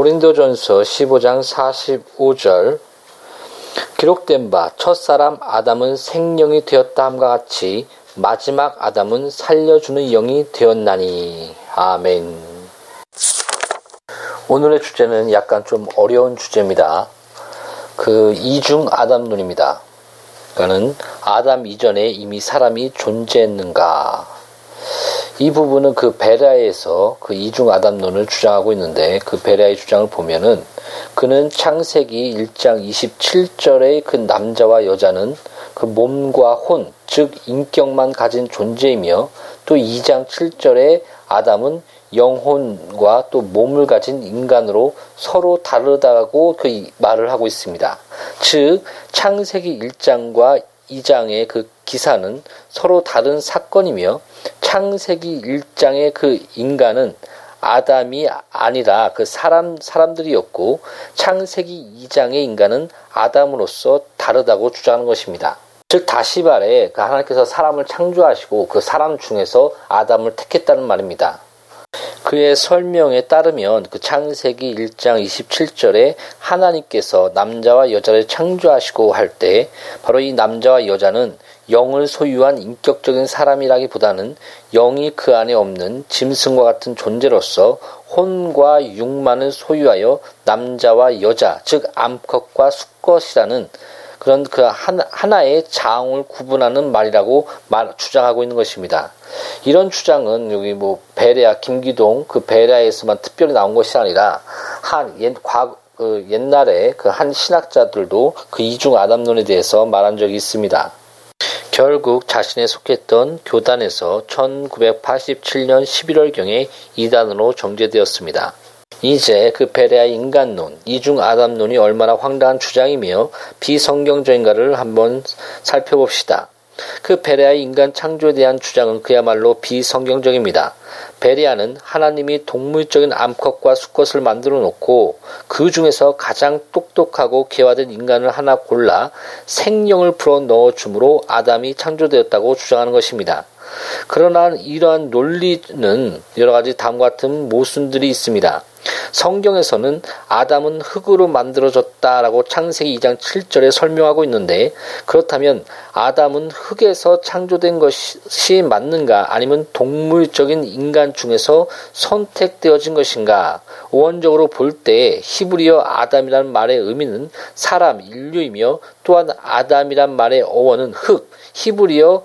고린도전서 15장 45절 기록된 바 첫사람 아담은 생명이 되었다 함과 같이 마지막 아담은 살려주는 영이 되었나니 아멘. 오늘의 주제는 약간 좀 어려운 주제입니다. 그 이중 아담론입니다. 그러니까는 아담 이전에 이미 사람이 존재했는가? 이 부분은 그 베라에서 그 이중 아담론을 주장하고 있는데 그 베라의 주장을 보면은 그는 창세기 1장 27절의 그 남자와 여자는 그 몸과 혼, 즉 인격만 가진 존재이며 또 2장 7절에 아담은 영혼과 또 몸을 가진 인간으로 서로 다르다고 그 말을 하고 있습니다. 즉 창세기 1장과 2장의 그 기사는 서로 다른 사건이며 창세기 1장의 그 인간은 아담이 아니라 그 사람 사람들이었고 창세기 2장의 인간은 아담으로서 다르다고 주장하는 것입니다. 즉 다시 말해 그 하나님께서 사람을 창조하시고 그 사람 중에서 아담을 택했다는 말입니다. 그의 설명에 따르면 그 창세기 1장 27절에 하나님께서 남자와 여자를 창조하시고 할 때 바로 이 남자와 여자는 영을 소유한 인격적인 사람이라기보다는 영이 그 안에 없는 짐승과 같은 존재로서 혼과 육만을 소유하여 남자와 여자, 즉 암컷과 수컷이라는 그런 그 하나의 장을 구분하는 말이라고 말, 주장하고 있는 것입니다. 이런 주장은 여기 뭐 베레아 김기동 그 베레아에서만 특별히 나온 것이 아니라 한 옛, 과, 그 옛날에 그 한 신학자들도 그 이중 아담론에 대해서 말한 적이 있습니다. 결국 자신에 속했던 교단에서 1987년 11월경에 이단으로 정제되었습니다. 이제 그 베레아 인간론, 이중 아담론이 얼마나 황당한 주장이며 비성경적인가를 한번 살펴봅시다. 그 베레아의 인간 창조에 대한 주장은 그야말로 비성경적입니다. 베레아는 하나님이 동물적인 암컷과 수컷을 만들어 놓고 그 중에서 가장 똑똑하고 개화된 인간을 하나 골라 생명을 불어 넣어 주므로 아담이 창조되었다고 주장하는 것입니다. 그러나 이러한 논리는 여러 가지 다음과 같은 모순들이 있습니다. 성경에서는 아담은 흙으로 만들어졌다라고 창세기 2장 7절에 설명하고 있는데 그렇다면 아담은 흙에서 창조된 것이 맞는가 아니면 동물적인 인간 중에서 선택되어진 것인가? 원적으로 볼 때 히브리어 아담이라는 말의 의미는 사람 인류이며 또한 아담이란 말의 어원은 흙 히브리어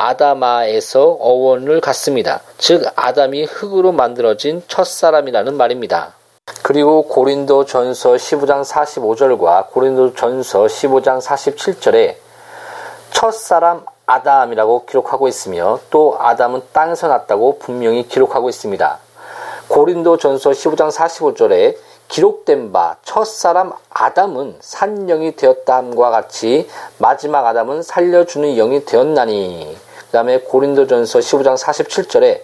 아다마에서 어원을 갖습니다. 즉 아담이 흙으로 만들어진 첫사람이라는 말입니다. 그리고 고린도 전서 15장 45절과 고린도 전서 15장 47절에 첫사람 아담이라고 기록하고 있으며 또 아담은 땅에서 났다고 분명히 기록하고 있습니다. 고린도 전서 15장 45절에 기록된 바 첫사람 아담은 산영이 되었다함과 같이 마지막 아담은 살려주는 영이 되었나니 그 다음에 고린도전서 15장 47절에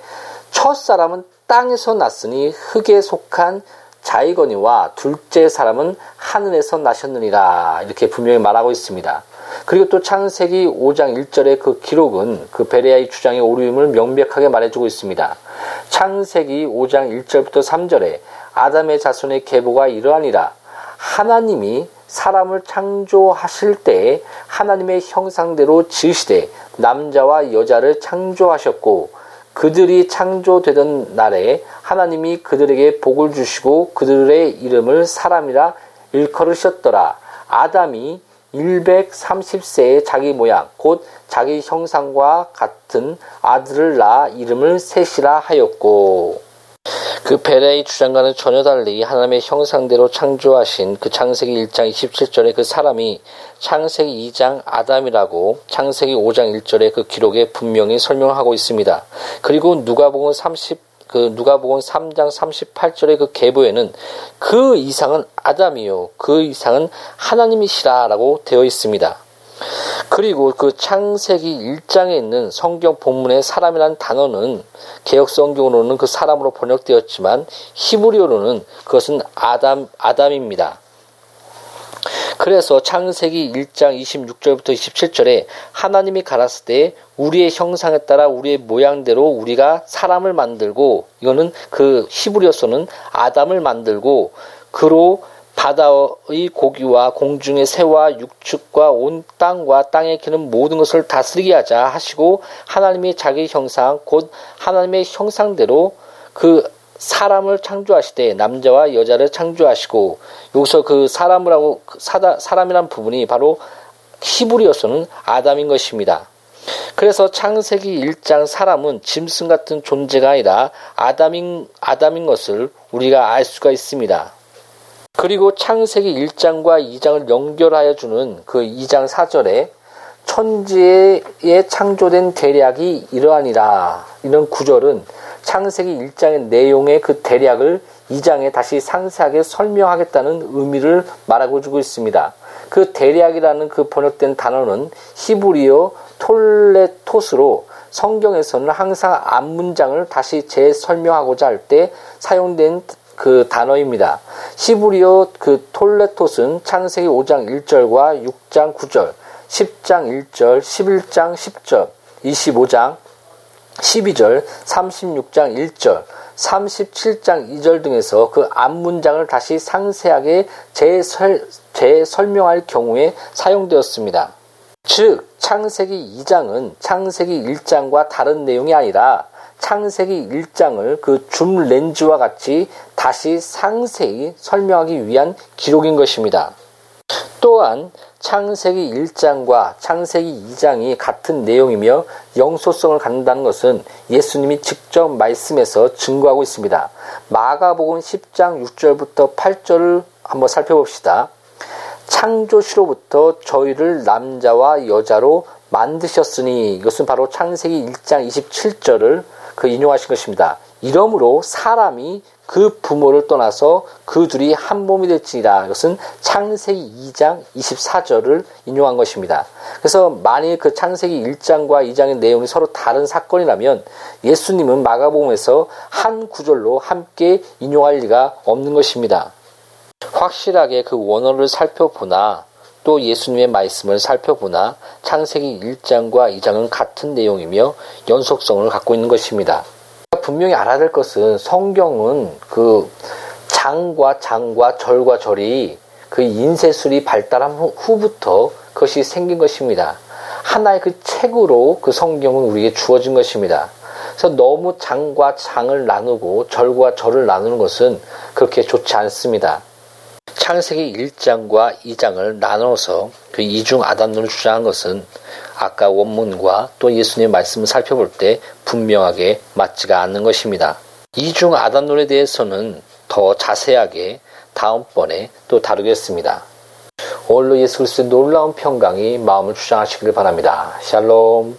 첫 사람은 땅에서 났으니 흙에 속한 자이거니와 둘째 사람은 하늘에서 나셨느니라 이렇게 분명히 말하고 있습니다. 그리고 또 창세기 5장 1절의 그 기록은 그 베레아의 주장의 오류임을 명백하게 말해주고 있습니다. 창세기 5장 1절부터 3절에 아담의 자손의 계보가 이러하니라 하나님이 사람을 창조하실 때 하나님의 형상대로 지으시되 남자와 여자를 창조하셨고 그들이 창조되던 날에 하나님이 그들에게 복을 주시고 그들의 이름을 사람이라 일컬으셨더라. 아담이 130세의 자기 모양 곧 자기 형상과 같은 아들을 낳아 이름을 셋이라 하였고 그 베레의 주장과는 전혀 달리 하나님의 형상대로 창조하신 그 창세기 1장 27절에 그 사람이 창세기 2장 아담이라고 창세기 5장 1절에 그 기록에 분명히 설명하고 있습니다. 그리고 누가복음 30, 그 누가복음 3장 38절의 그 계보에는 그 이상은 아담이요. 그 이상은 하나님이시라라고 되어 있습니다. 그리고 그 창세기 1장에 있는 성경 본문의 사람이라는 단어는 개혁 성경으로는 그 사람으로 번역되었지만 히브리어로는 그것은 아담 아담입니다. 그래서 창세기 1장 26절부터 27절에 하나님이 가랐을 때 우리의 형상에 따라 우리의 모양대로 우리가 사람을 만들고 이거는 그 히브리어서는 아담을 만들고 그로 바다의 고기와 공중의 새와 육축과 온 땅과 땅에 기는 모든 것을 다스리게 하자 하시고 하나님이 자기 형상 곧 하나님의 형상대로 그 사람을 창조하시되 남자와 여자를 창조하시고 여기서 그 사람을 하고 사다, 사람이란 부분이 바로 히브리어서는 아담인 것입니다. 그래서 창세기 1장 사람은 짐승 같은 존재가 아니라 아담인, 아담인 것을 우리가 알 수가 있습니다. 그리고 창세기 1장과 2장을 연결하여 주는 그 2장 4절에 천지에 창조된 대략이 이러하니라 이런 구절은 창세기 1장의 내용의 그 대략을 2장에 다시 상세하게 설명하겠다는 의미를 말하고 주고 있습니다. 그 대략이라는 그 번역된 단어는 히브리어 톨레토스로 성경에서는 항상 앞문장을 다시 재설명하고자 할 때 사용된 그 단어입니다. 히브리어 그 톨레토스는 창세기 5장 1절과 6장 9절, 10장 1절, 11장 10절, 25장 12절, 36장 1절, 37장 2절 등에서 그 앞문장을 다시 상세하게 재설, 재설명할 경우에 사용되었습니다. 즉, 창세기 2장은 창세기 1장과 다른 내용이 아니라 창세기 1장을 그 줌 렌즈와 같이 다시 상세히 설명하기 위한 기록인 것입니다. 또한 창세기 1장과 창세기 2장이 같은 내용이며 영소성을 갖는다는 것은 예수님이 직접 말씀에서 증거하고 있습니다. 마가복음 10장 6절부터 8절을 한번 살펴봅시다. 창조시로부터 저희를 남자와 여자로 만드셨으니 이것은 바로 창세기 1장 27절을 그 인용하신 것입니다. 이러므로 사람이 그 부모를 떠나서 그 둘이 한 몸이 될지니라. 이것은 창세기 2장 24절을 인용한 것입니다. 그래서 만일 그 창세기 1장과 2장의 내용이 서로 다른 사건이라면 예수님은 마가복음에서 한 구절로 함께 인용할 리가 없는 것입니다. 확실하게 그 원어를 살펴보나 또 예수님의 말씀을 살펴보나 창세기 1장과 2장은 같은 내용이며 연속성을 갖고 있는 것입니다. 분명히 알아야 될 것은 성경은 그 장과 장과 절과 절이 그 인쇄술이 발달한 후부터 그것이 생긴 것입니다. 하나의 그 책으로 그 성경은 우리에게 주어진 것입니다. 그래서 너무 장과 장을 나누고 절과 절을 나누는 것은 그렇게 좋지 않습니다. 창세기 1장과 2장을 나눠서 그 이중 아담론을 주장한 것은 아까 원문과 또 예수님의 말씀을 살펴볼 때 분명하게 맞지가 않는 것입니다. 이중 아담론에 대해서는 더 자세하게 다음번에 또 다루겠습니다. 오늘로 예수 그리스도의 놀라운 평강이 마음을 주장하시기를 바랍니다. 샬롬